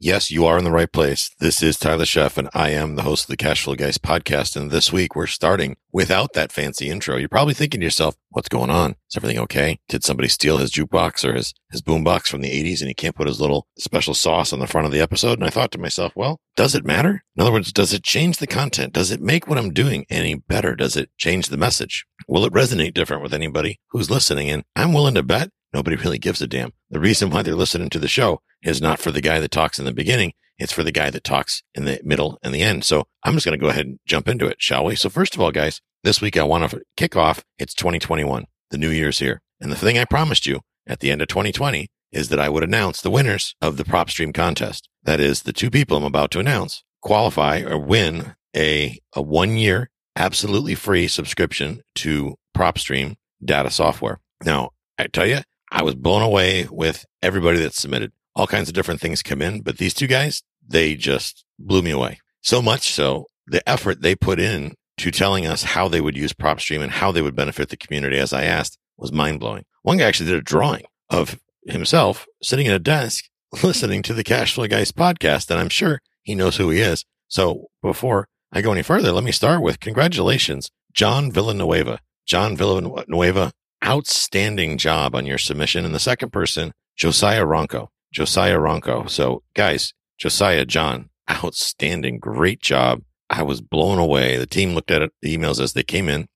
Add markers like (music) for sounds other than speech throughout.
Yes, you are in the right place. This is Tyler Sheff, and I am the host of the Cashflow Guys podcast. And this week we're starting without that fancy intro. You're probably thinking to yourself, what's going on? Is everything okay? Did somebody steal his jukebox or his, his boombox from the 80s and he can't put his little special sauce on the front of the episode? And I thought to myself, well, does it matter? In other words, does it change the content? Does it make what I'm doing any better? Does it change the message? Will it resonate different with anybody who's listening? And I'm willing to bet Nobody really gives a damn. The reason why they're listening to the show is not for the guy that talks in the beginning. It's for the guy that talks in the middle and the end. So I'm just going to go ahead and jump into it, shall we? So first of all, guys, this week I want to kick off. It's 2021. The new year's here. And the thing I promised you at the end of 2020 is that I would announce the winners of the PropStream contest. That is the two people I'm about to announce qualify or win a, a one year absolutely free subscription to PropStream data software. Now, I tell you, I was blown away with everybody that submitted. All kinds of different things come in, but these two guys, they just blew me away. So much so the effort they put in to telling us how they would use PropStream and how they would benefit the community as I asked was mind blowing. One guy actually did a drawing of himself sitting at a desk (laughs) listening to the Cashflow Guys podcast, and I'm sure he knows who he is. So before I go any further, let me start with congratulations, John Villanueva. John Villanueva outstanding job on your submission. And the second person, Josiah Ronco. Josiah Ronco. So guys, Josiah, John, outstanding. Great job. I was blown away. The team looked at it, the emails as they came in.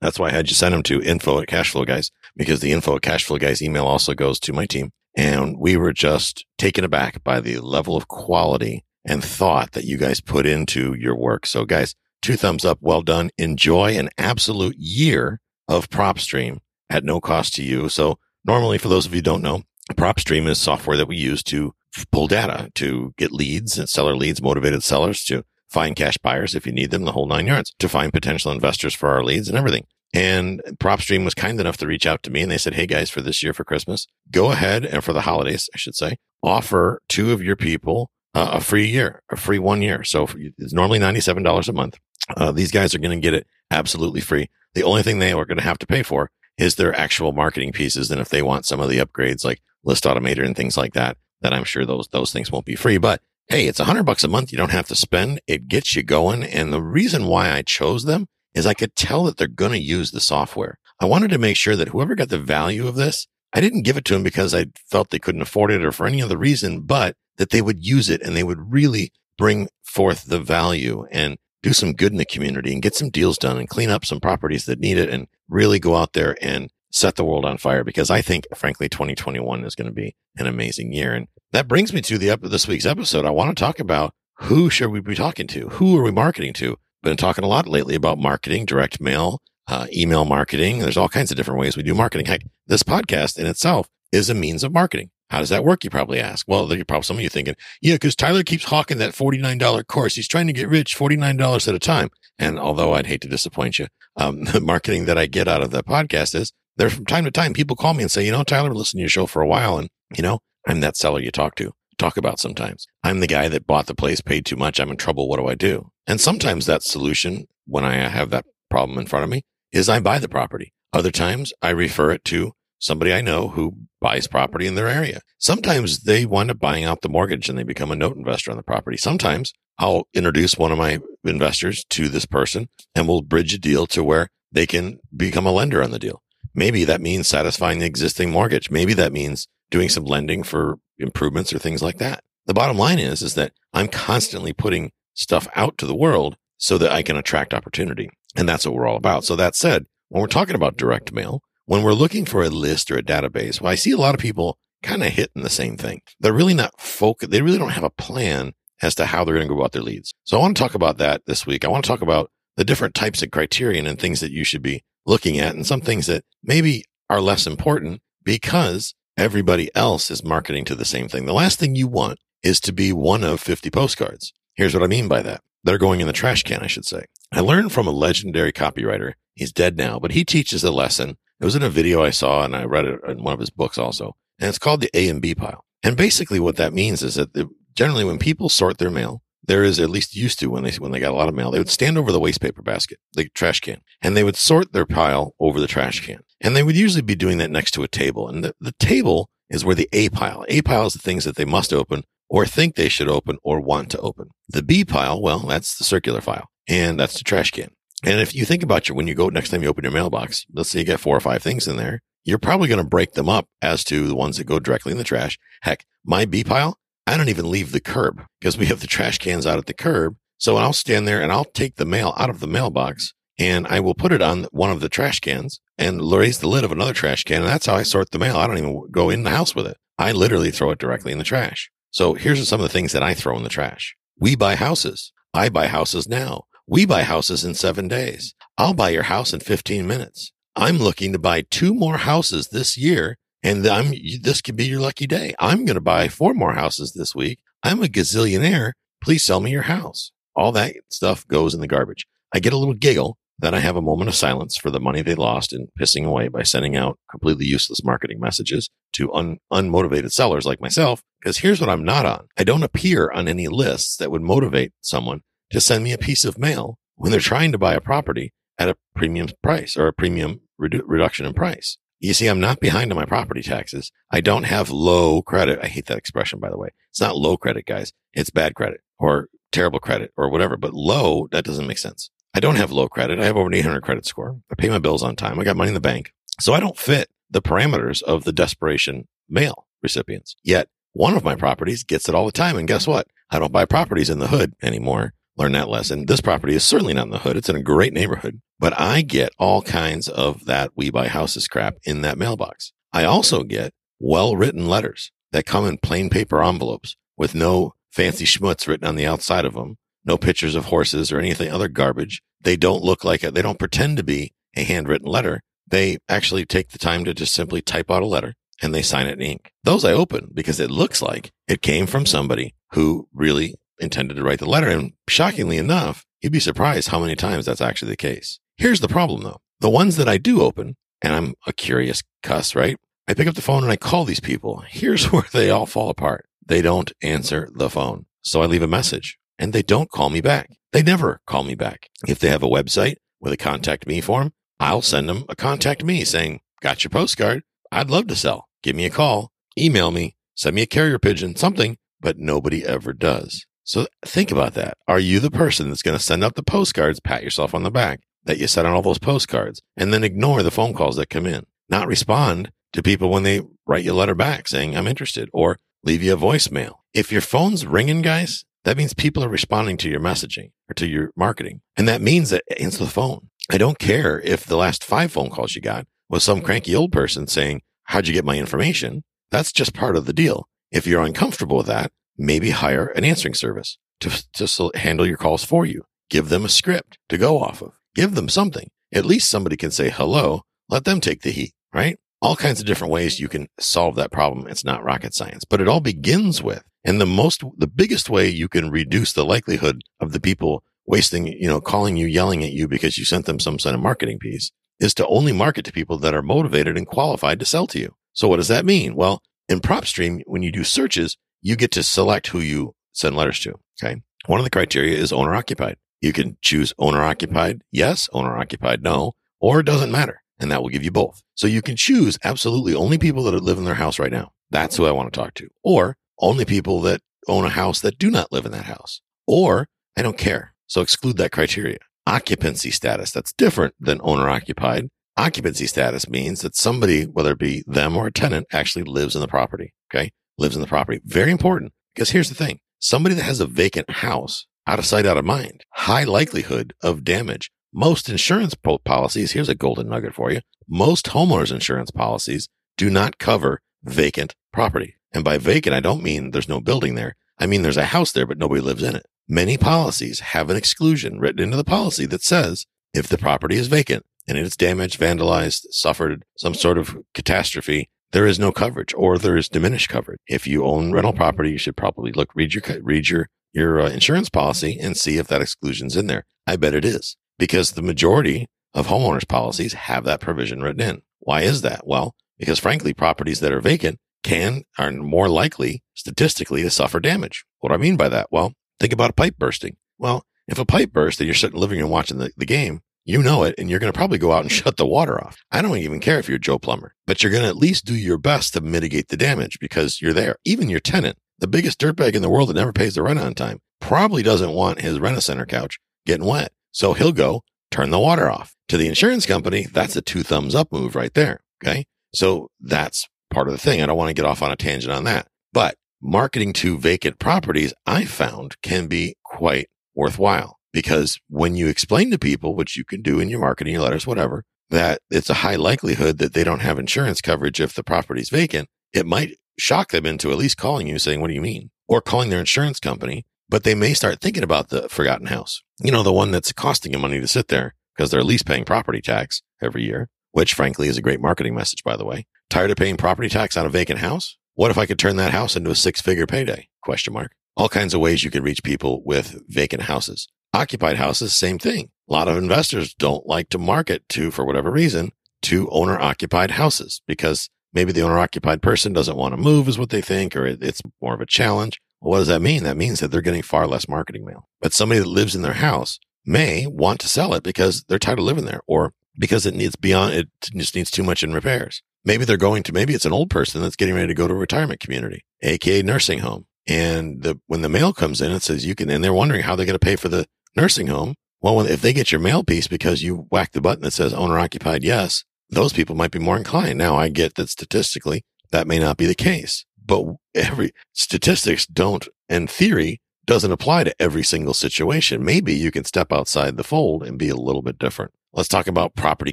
That's why I had you send them to info at cashflow guys because the info at cashflow guys email also goes to my team. And we were just taken aback by the level of quality and thought that you guys put into your work. So guys, two thumbs up. Well done. Enjoy an absolute year of PropStream at no cost to you. So normally, for those of you don't know, PropStream is software that we use to pull data, to get leads and seller leads, motivated sellers, to find cash buyers if you need them, the whole nine yards, to find potential investors for our leads and everything. And PropStream was kind enough to reach out to me and they said, Hey guys, for this year for Christmas, go ahead and for the holidays, I should say, offer two of your people uh, a free year, a free one year. So it's normally $97 a month. Uh, these guys are going to get it absolutely free. The only thing they are going to have to pay for is their actual marketing pieces. And if they want some of the upgrades like list automator and things like that, then I'm sure those, those things won't be free. But hey, it's a hundred bucks a month. You don't have to spend. It gets you going. And the reason why I chose them is I could tell that they're going to use the software. I wanted to make sure that whoever got the value of this, I didn't give it to them because I felt they couldn't afford it or for any other reason, but that they would use it and they would really bring forth the value. And do some good in the community and get some deals done and clean up some properties that need it and really go out there and set the world on fire because I think, frankly, 2021 is going to be an amazing year. And that brings me to the up of this week's episode. I want to talk about who should we be talking to? Who are we marketing to? Been talking a lot lately about marketing, direct mail, uh, email marketing. There's all kinds of different ways we do marketing. Heck, this podcast in itself is a means of marketing. How does that work? You probably ask. Well, you're probably some of you thinking, yeah, because Tyler keeps hawking that $49 course. He's trying to get rich $49 at a time. And although I'd hate to disappoint you, um, (laughs) the marketing that I get out of the podcast is there from time to time, people call me and say, you know, Tyler, listen to your show for a while. And, you know, I'm that seller you talk to, talk about sometimes. I'm the guy that bought the place, paid too much. I'm in trouble. What do I do? And sometimes that solution, when I have that problem in front of me, is I buy the property. Other times I refer it to somebody I know who buys property in their area. Sometimes they wind up buying out the mortgage and they become a note investor on the property. Sometimes I'll introduce one of my investors to this person and we'll bridge a deal to where they can become a lender on the deal. Maybe that means satisfying the existing mortgage. Maybe that means doing some lending for improvements or things like that. The bottom line is, is that I'm constantly putting stuff out to the world so that I can attract opportunity. And that's what we're all about. So that said, when we're talking about direct mail, when we're looking for a list or a database, well, I see a lot of people kind of hitting the same thing. They're really not focused. They really don't have a plan as to how they're going to go about their leads. So I want to talk about that this week. I want to talk about the different types of criterion and things that you should be looking at and some things that maybe are less important because everybody else is marketing to the same thing. The last thing you want is to be one of 50 postcards. Here's what I mean by that. They're going in the trash can, I should say. I learned from a legendary copywriter. He's dead now, but he teaches a lesson it was in a video I saw and I read it in one of his books also. And it's called the A and B pile. And basically what that means is that the, generally when people sort their mail, there is at least used to when they, when they got a lot of mail, they would stand over the waste paper basket, the trash can, and they would sort their pile over the trash can. And they would usually be doing that next to a table. And the, the table is where the A pile, A pile is the things that they must open or think they should open or want to open. The B pile, well, that's the circular file and that's the trash can. And if you think about your, when you go next time you open your mailbox, let's say you get four or five things in there, you're probably going to break them up as to the ones that go directly in the trash. Heck, my B pile, I don't even leave the curb because we have the trash cans out at the curb. So I'll stand there and I'll take the mail out of the mailbox and I will put it on one of the trash cans and raise the lid of another trash can. And that's how I sort the mail. I don't even go in the house with it. I literally throw it directly in the trash. So here's some of the things that I throw in the trash. We buy houses. I buy houses now. We buy houses in seven days. I'll buy your house in 15 minutes. I'm looking to buy two more houses this year. And I'm, this could be your lucky day. I'm going to buy four more houses this week. I'm a gazillionaire. Please sell me your house. All that stuff goes in the garbage. I get a little giggle then I have a moment of silence for the money they lost in pissing away by sending out completely useless marketing messages to un- unmotivated sellers like myself. Because here's what I'm not on. I don't appear on any lists that would motivate someone to send me a piece of mail when they're trying to buy a property at a premium price or a premium redu- reduction in price. You see, I'm not behind on my property taxes. I don't have low credit. I hate that expression, by the way. It's not low credit, guys. It's bad credit or terrible credit or whatever, but low, that doesn't make sense. I don't have low credit. I have over an 800 credit score. I pay my bills on time. I got money in the bank. So I don't fit the parameters of the desperation mail recipients. Yet one of my properties gets it all the time. And guess what? I don't buy properties in the hood anymore. Learn that lesson. This property is certainly not in the hood. It's in a great neighborhood, but I get all kinds of that we buy houses crap in that mailbox. I also get well written letters that come in plain paper envelopes with no fancy schmutz written on the outside of them no pictures of horses or anything other garbage. They don't look like it. They don't pretend to be a handwritten letter. They actually take the time to just simply type out a letter and they sign it in ink. Those I open because it looks like it came from somebody who really intended to write the letter. And shockingly enough, you'd be surprised how many times that's actually the case. Here's the problem though. The ones that I do open, and I'm a curious cuss, right? I pick up the phone and I call these people. Here's (laughs) where they all fall apart. They don't answer the phone. So I leave a message and they don't call me back. They never call me back. If they have a website with a contact me form, I'll send them a contact me saying, got your postcard. I'd love to sell. Give me a call, email me, send me a carrier pigeon, something, but nobody ever does. So think about that. Are you the person that's going to send out the postcards, pat yourself on the back that you sent on all those postcards and then ignore the phone calls that come in, not respond to people when they write you a letter back saying, I'm interested or leave you a voicemail. If your phone's ringing, guys, that means people are responding to your messaging or to your marketing. And that means that answer the phone. I don't care if the last five phone calls you got was some cranky old person saying, how'd you get my information? That's just part of the deal. If you're uncomfortable with that, maybe hire an answering service to, to handle your calls for you. Give them a script to go off of. Give them something. At least somebody can say hello. Let them take the heat, right? All kinds of different ways you can solve that problem. It's not rocket science, but it all begins with and the most, the biggest way you can reduce the likelihood of the people wasting, you know, calling you, yelling at you because you sent them some sort of marketing piece is to only market to people that are motivated and qualified to sell to you. So what does that mean? Well, in PropStream, when you do searches, you get to select who you send letters to. Okay. One of the criteria is owner occupied. You can choose owner occupied. Yes. Owner occupied. No, or it doesn't matter. And that will give you both. So you can choose absolutely only people that live in their house right now. That's who I want to talk to. Or only people that own a house that do not live in that house. Or I don't care. So exclude that criteria. Occupancy status. That's different than owner occupied. Occupancy status means that somebody, whether it be them or a tenant, actually lives in the property. Okay. Lives in the property. Very important because here's the thing. Somebody that has a vacant house out of sight, out of mind, high likelihood of damage. Most insurance policies, here's a golden nugget for you. Most homeowners insurance policies do not cover vacant property. And by vacant, I don't mean there's no building there. I mean there's a house there, but nobody lives in it. Many policies have an exclusion written into the policy that says if the property is vacant and it is damaged, vandalized, suffered some sort of catastrophe, there is no coverage or there is diminished coverage. If you own rental property, you should probably look, read your, read your, your uh, insurance policy and see if that exclusion's in there. I bet it is because the majority of homeowners policies have that provision written in. Why is that? Well, because frankly, properties that are vacant can are more likely statistically to suffer damage. What do I mean by that? Well, think about a pipe bursting. Well, if a pipe bursts and you're sitting living and watching the, the game, you know it, and you're going to probably go out and (laughs) shut the water off. I don't even care if you're Joe Plumber, but you're going to at least do your best to mitigate the damage because you're there. Even your tenant the biggest dirtbag in the world that never pays the rent on time, probably doesn't want his rent a center couch getting wet. So he'll go turn the water off. To the insurance company, that's a two thumbs up move right there. Okay. So that's part of the thing. I don't want to get off on a tangent on that, but marketing to vacant properties I found can be quite worthwhile because when you explain to people, which you can do in your marketing your letters, whatever, that it's a high likelihood that they don't have insurance coverage if the property's vacant, it might shock them into at least calling you saying, what do you mean? Or calling their insurance company, but they may start thinking about the forgotten house. You know, the one that's costing you money to sit there because they're at least paying property tax every year, which frankly is a great marketing message, by the way. Tired of paying property tax on a vacant house? What if I could turn that house into a six figure payday? Question mark. All kinds of ways you can reach people with vacant houses. Occupied houses, same thing. A lot of investors don't like to market to, for whatever reason, to owner occupied houses because maybe the owner occupied person doesn't want to move is what they think, or it's more of a challenge. Well, what does that mean? That means that they're getting far less marketing mail. But somebody that lives in their house may want to sell it because they're tired of living there or because it needs beyond, it just needs too much in repairs. Maybe they're going to, maybe it's an old person that's getting ready to go to a retirement community, aka nursing home. And the, when the mail comes in, it says you can, and they're wondering how they're going to pay for the nursing home. Well, if they get your mail piece because you whack the button that says owner occupied, yes, those people might be more inclined. Now I get that statistically that may not be the case, but every statistics don't and theory doesn't apply to every single situation. Maybe you can step outside the fold and be a little bit different. Let's talk about property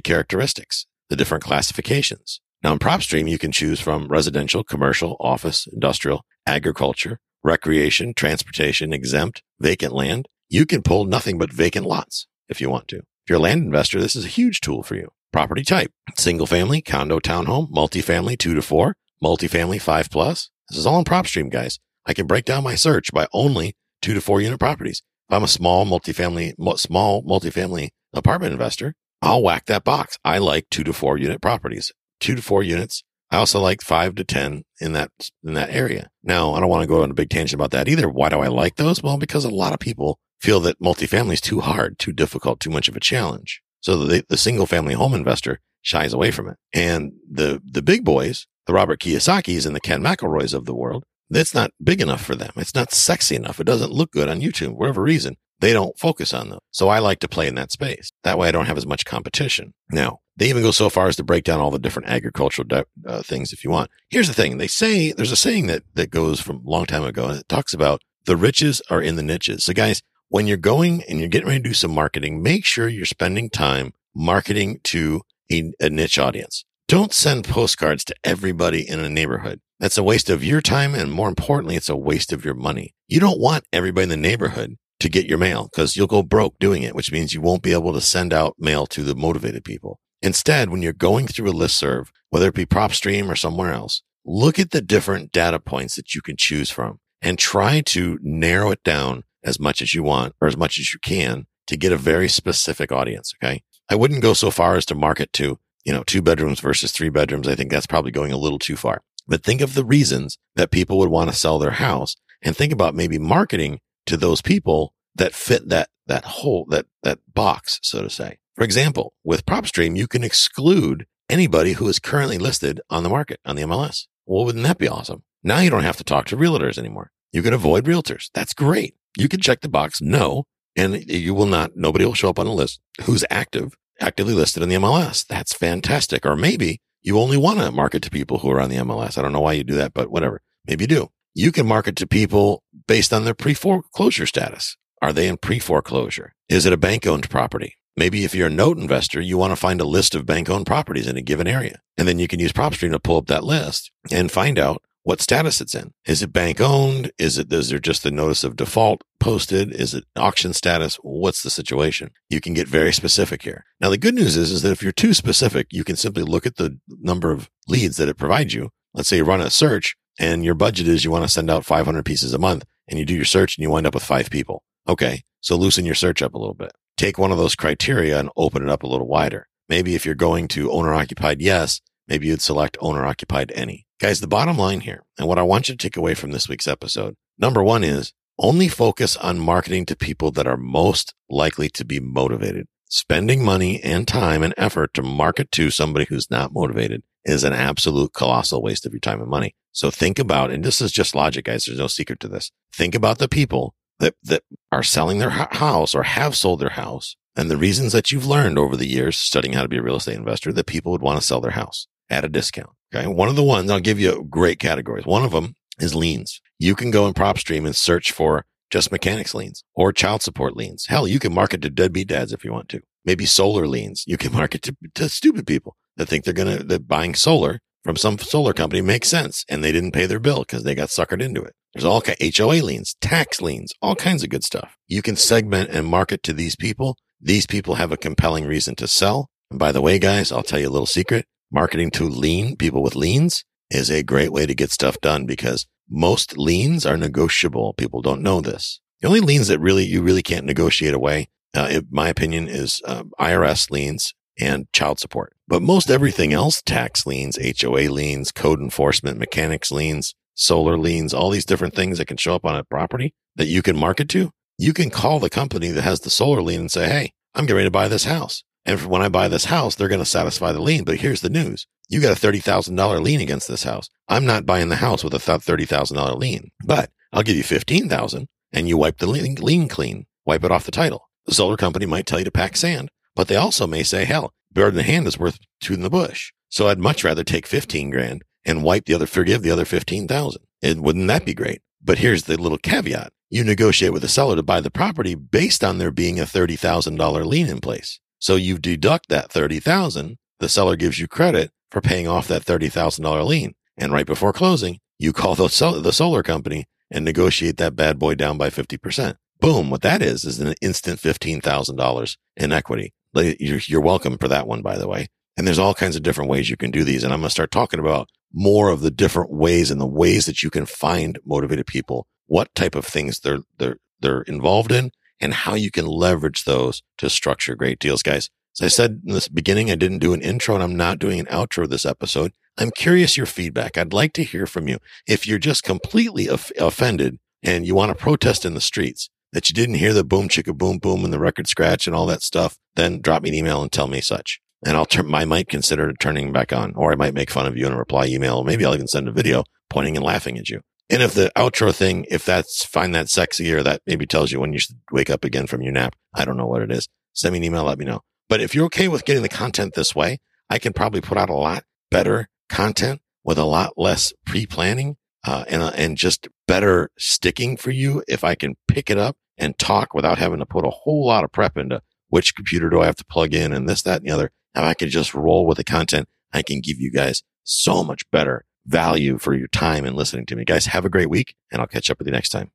characteristics, the different classifications. Now in PropStream, you can choose from residential, commercial, office, industrial, agriculture, recreation, transportation, exempt, vacant land. You can pull nothing but vacant lots if you want to. If you're a land investor, this is a huge tool for you. Property type, single family, condo, townhome, multifamily, two to four, multifamily, five plus. This is all in PropStream, guys. I can break down my search by only two to four unit properties. If I'm a small multifamily, small multifamily apartment investor, I'll whack that box. I like two to four unit properties, two to four units. I also like five to 10 in that, in that area. Now, I don't want to go on a big tangent about that either. Why do I like those? Well, because a lot of people feel that multifamily is too hard, too difficult, too much of a challenge. So the, the single family home investor shies away from it. And the, the big boys, the Robert Kiyosaki's and the Ken McElroys of the world, that's not big enough for them. It's not sexy enough. It doesn't look good on YouTube, whatever reason. They don't focus on them. So I like to play in that space. That way I don't have as much competition. Now, they even go so far as to break down all the different agricultural de- uh, things if you want. Here's the thing. They say there's a saying that, that goes from a long time ago and it talks about the riches are in the niches. So guys, when you're going and you're getting ready to do some marketing, make sure you're spending time marketing to a, a niche audience. Don't send postcards to everybody in a neighborhood. That's a waste of your time. And more importantly, it's a waste of your money. You don't want everybody in the neighborhood to get your mail because you'll go broke doing it, which means you won't be able to send out mail to the motivated people. Instead, when you're going through a list serve, whether it be PropStream or somewhere else, look at the different data points that you can choose from and try to narrow it down as much as you want or as much as you can to get a very specific audience. Okay. I wouldn't go so far as to market to, you know, two bedrooms versus three bedrooms. I think that's probably going a little too far. But think of the reasons that people would want to sell their house and think about maybe marketing to those people that fit that, that whole, that, that box, so to say. For example, with PropStream, you can exclude anybody who is currently listed on the market on the MLS. Well, wouldn't that be awesome? Now you don't have to talk to realtors anymore. You can avoid realtors. That's great. You can check the box no, and you will not, nobody will show up on the list who's active, actively listed in the MLS. That's fantastic. Or maybe you only want to market to people who are on the MLS. I don't know why you do that, but whatever. Maybe you do. You can market to people based on their pre-foreclosure status. Are they in pre-foreclosure? Is it a bank owned property? Maybe if you're a note investor, you want to find a list of bank owned properties in a given area. And then you can use PropStream to pull up that list and find out what status it's in. Is it bank owned? Is it, is there just a notice of default posted? Is it auction status? What's the situation? You can get very specific here. Now, the good news is, is that if you're too specific, you can simply look at the number of leads that it provides you. Let's say you run a search and your budget is you want to send out 500 pieces a month and you do your search and you wind up with five people. Okay. So loosen your search up a little bit take one of those criteria and open it up a little wider. Maybe if you're going to owner occupied, yes, maybe you'd select owner occupied any. Guys, the bottom line here and what I want you to take away from this week's episode. Number one is only focus on marketing to people that are most likely to be motivated. Spending money and time and effort to market to somebody who's not motivated is an absolute colossal waste of your time and money. So think about, and this is just logic, guys. There's no secret to this. Think about the people that, that are selling their house or have sold their house and the reasons that you've learned over the years studying how to be a real estate investor that people would want to sell their house at a discount. Okay. One of the ones I'll give you great categories. One of them is liens. You can go in PropStream and search for just mechanics liens or child support liens. Hell, you can market to deadbeat dads if you want to. Maybe solar liens. You can (laughs) market to, to stupid people that think they're going to, that buying solar from some solar company makes sense and they didn't pay their bill because they got suckered into it. There's all kind HOA liens, tax liens, all kinds of good stuff. You can segment and market to these people. These people have a compelling reason to sell. And by the way, guys, I'll tell you a little secret. Marketing to lean people with liens is a great way to get stuff done because most liens are negotiable. People don't know this. The only liens that really, you really can't negotiate away, uh, in my opinion, is um, IRS liens and child support. But most everything else, tax liens, HOA liens, code enforcement, mechanics liens, solar liens, all these different things that can show up on a property that you can market to, you can call the company that has the solar lien and say, Hey, I'm getting ready to buy this house. And when I buy this house, they're going to satisfy the lien. But here's the news. You got a $30,000 lien against this house. I'm not buying the house with a $30,000 lien, but I'll give you 15,000 and you wipe the lien, lien clean, wipe it off the title. The solar company might tell you to pack sand, but they also may say, hell, bird in the hand is worth two in the bush. So I'd much rather take 15 grand and wipe the other, forgive the other 15,000. And wouldn't that be great? But here's the little caveat. You negotiate with the seller to buy the property based on there being a $30,000 lien in place. So you deduct that 30,000. The seller gives you credit for paying off that $30,000 lien. And right before closing, you call the, the solar company and negotiate that bad boy down by 50%. Boom. What that is, is an instant $15,000 in equity. You're, you're welcome for that one, by the way. And there's all kinds of different ways you can do these. And I'm going to start talking about more of the different ways and the ways that you can find motivated people, what type of things they're, they're, they're involved in and how you can leverage those to structure great deals, guys. As I said in the beginning, I didn't do an intro and I'm not doing an outro this episode. I'm curious your feedback. I'd like to hear from you. If you're just completely of- offended and you want to protest in the streets that you didn't hear the boom chicka boom boom and the record scratch and all that stuff, then drop me an email and tell me such and I'll turn, I might consider turning back on, or I might make fun of you in a reply email. Or maybe I'll even send a video pointing and laughing at you. And if the outro thing, if that's find that sexy or that maybe tells you when you should wake up again from your nap, I don't know what it is. Send me an email, let me know. But if you're okay with getting the content this way, I can probably put out a lot better content with a lot less pre-planning, uh, and, uh, and just better sticking for you if I can pick it up and talk without having to put a whole lot of prep into which computer do I have to plug in and this, that, and the other. If I could just roll with the content, I can give you guys so much better value for your time and listening to me. Guys, have a great week and I'll catch up with you next time.